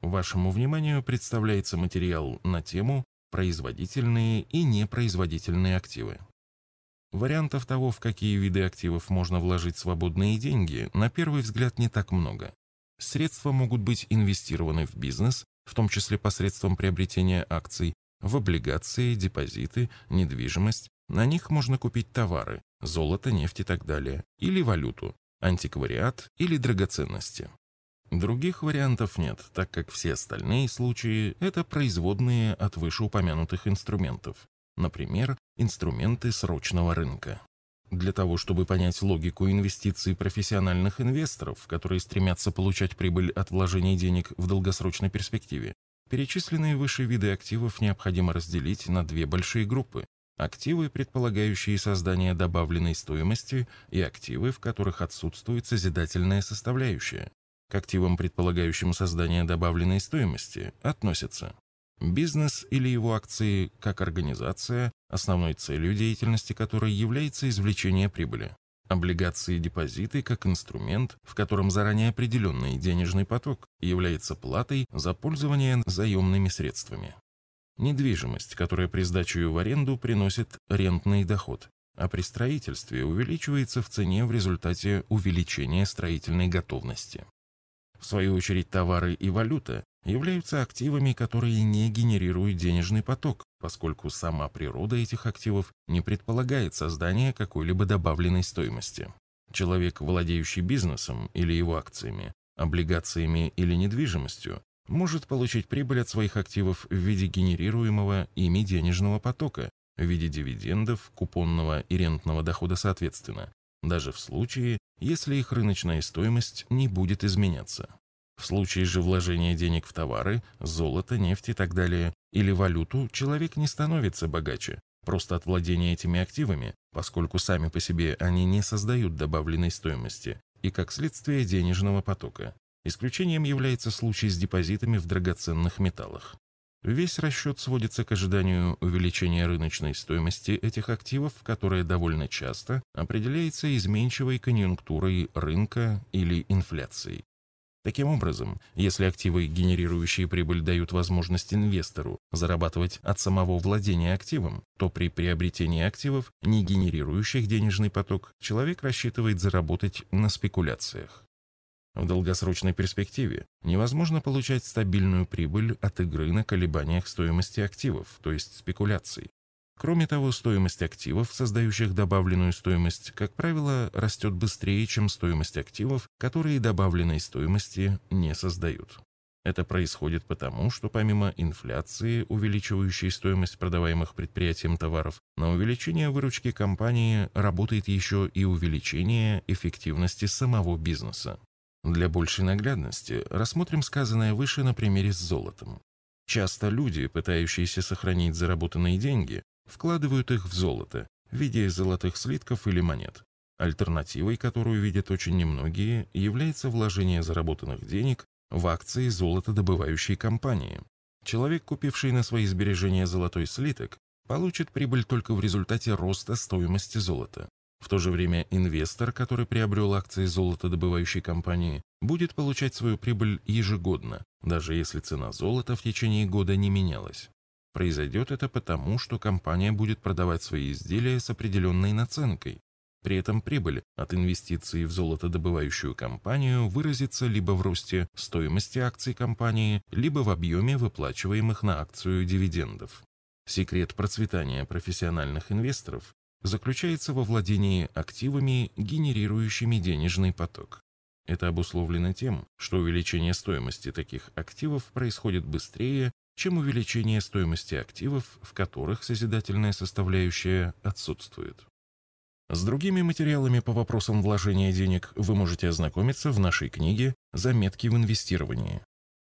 Вашему вниманию представляется материал на тему «Производительные и непроизводительные активы». Вариантов того, в какие виды активов можно вложить свободные деньги, на первый взгляд не так много. Средства могут быть инвестированы в бизнес, в том числе посредством приобретения акций, в облигации, депозиты, недвижимость. На них можно купить товары, золото, нефть и так далее, или валюту, антиквариат или драгоценности. Других вариантов нет, так как все остальные случаи – это производные от вышеупомянутых инструментов, например, инструменты срочного рынка. Для того, чтобы понять логику инвестиций профессиональных инвесторов, которые стремятся получать прибыль от вложений денег в долгосрочной перспективе, перечисленные выше виды активов необходимо разделить на две большие группы – активы, предполагающие создание добавленной стоимости, и активы, в которых отсутствует созидательная составляющая. К активам, предполагающим создание добавленной стоимости, относятся бизнес или его акции как организация, основной целью деятельности которой является извлечение прибыли, облигации и депозиты как инструмент, в котором заранее определенный денежный поток является платой за пользование заемными средствами, недвижимость, которая при сдаче ее в аренду приносит рентный доход, а при строительстве увеличивается в цене в результате увеличения строительной готовности. В свою очередь, товары и валюта являются активами, которые не генерируют денежный поток, поскольку сама природа этих активов не предполагает создание какой-либо добавленной стоимости. Человек, владеющий бизнесом или его акциями, облигациями или недвижимостью, может получить прибыль от своих активов в виде генерируемого ими денежного потока, в виде дивидендов, купонного и рентного дохода соответственно, даже в случае, если их рыночная стоимость не будет изменяться. В случае же вложения денег в товары, золото, нефть и так далее, или валюту, человек не становится богаче, просто от владения этими активами, поскольку сами по себе они не создают добавленной стоимости, и как следствие денежного потока. Исключением является случай с депозитами в драгоценных металлах. Весь расчет сводится к ожиданию увеличения рыночной стоимости этих активов, которая довольно часто определяется изменчивой конъюнктурой рынка или инфляцией. Таким образом, если активы, генерирующие прибыль, дают возможность инвестору зарабатывать от самого владения активом, то при приобретении активов, не генерирующих денежный поток, человек рассчитывает заработать на спекуляциях. В долгосрочной перспективе невозможно получать стабильную прибыль от игры на колебаниях стоимости активов, то есть спекуляций. Кроме того, стоимость активов, создающих добавленную стоимость, как правило, растет быстрее, чем стоимость активов, которые добавленной стоимости не создают. Это происходит потому, что помимо инфляции, увеличивающей стоимость продаваемых предприятием товаров, на увеличение выручки компании работает еще и увеличение эффективности самого бизнеса. Для большей наглядности рассмотрим сказанное выше на примере с золотом. Часто люди, пытающиеся сохранить заработанные деньги, вкладывают их в золото в виде золотых слитков или монет. Альтернативой, которую видят очень немногие, является вложение заработанных денег в акции золотодобывающей компании. Человек, купивший на свои сбережения золотой слиток, получит прибыль только в результате роста стоимости золота. В то же время инвестор, который приобрел акции золотодобывающей компании, будет получать свою прибыль ежегодно, даже если цена золота в течение года не менялась. Произойдет это потому, что компания будет продавать свои изделия с определенной наценкой. При этом прибыль от инвестиций в золотодобывающую компанию выразится либо в росте стоимости акций компании, либо в объеме выплачиваемых на акцию дивидендов. Секрет процветания профессиональных инвесторов заключается во владении активами, генерирующими денежный поток. Это обусловлено тем, что увеличение стоимости таких активов происходит быстрее, чем увеличение стоимости активов, в которых созидательная составляющая отсутствует. С другими материалами по вопросам вложения денег вы можете ознакомиться в нашей книге «Заметки в инвестировании».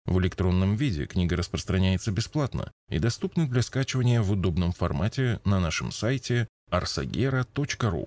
В электронном виде книга распространяется бесплатно и доступна для скачивания в удобном формате на нашем сайте arsagera.ru.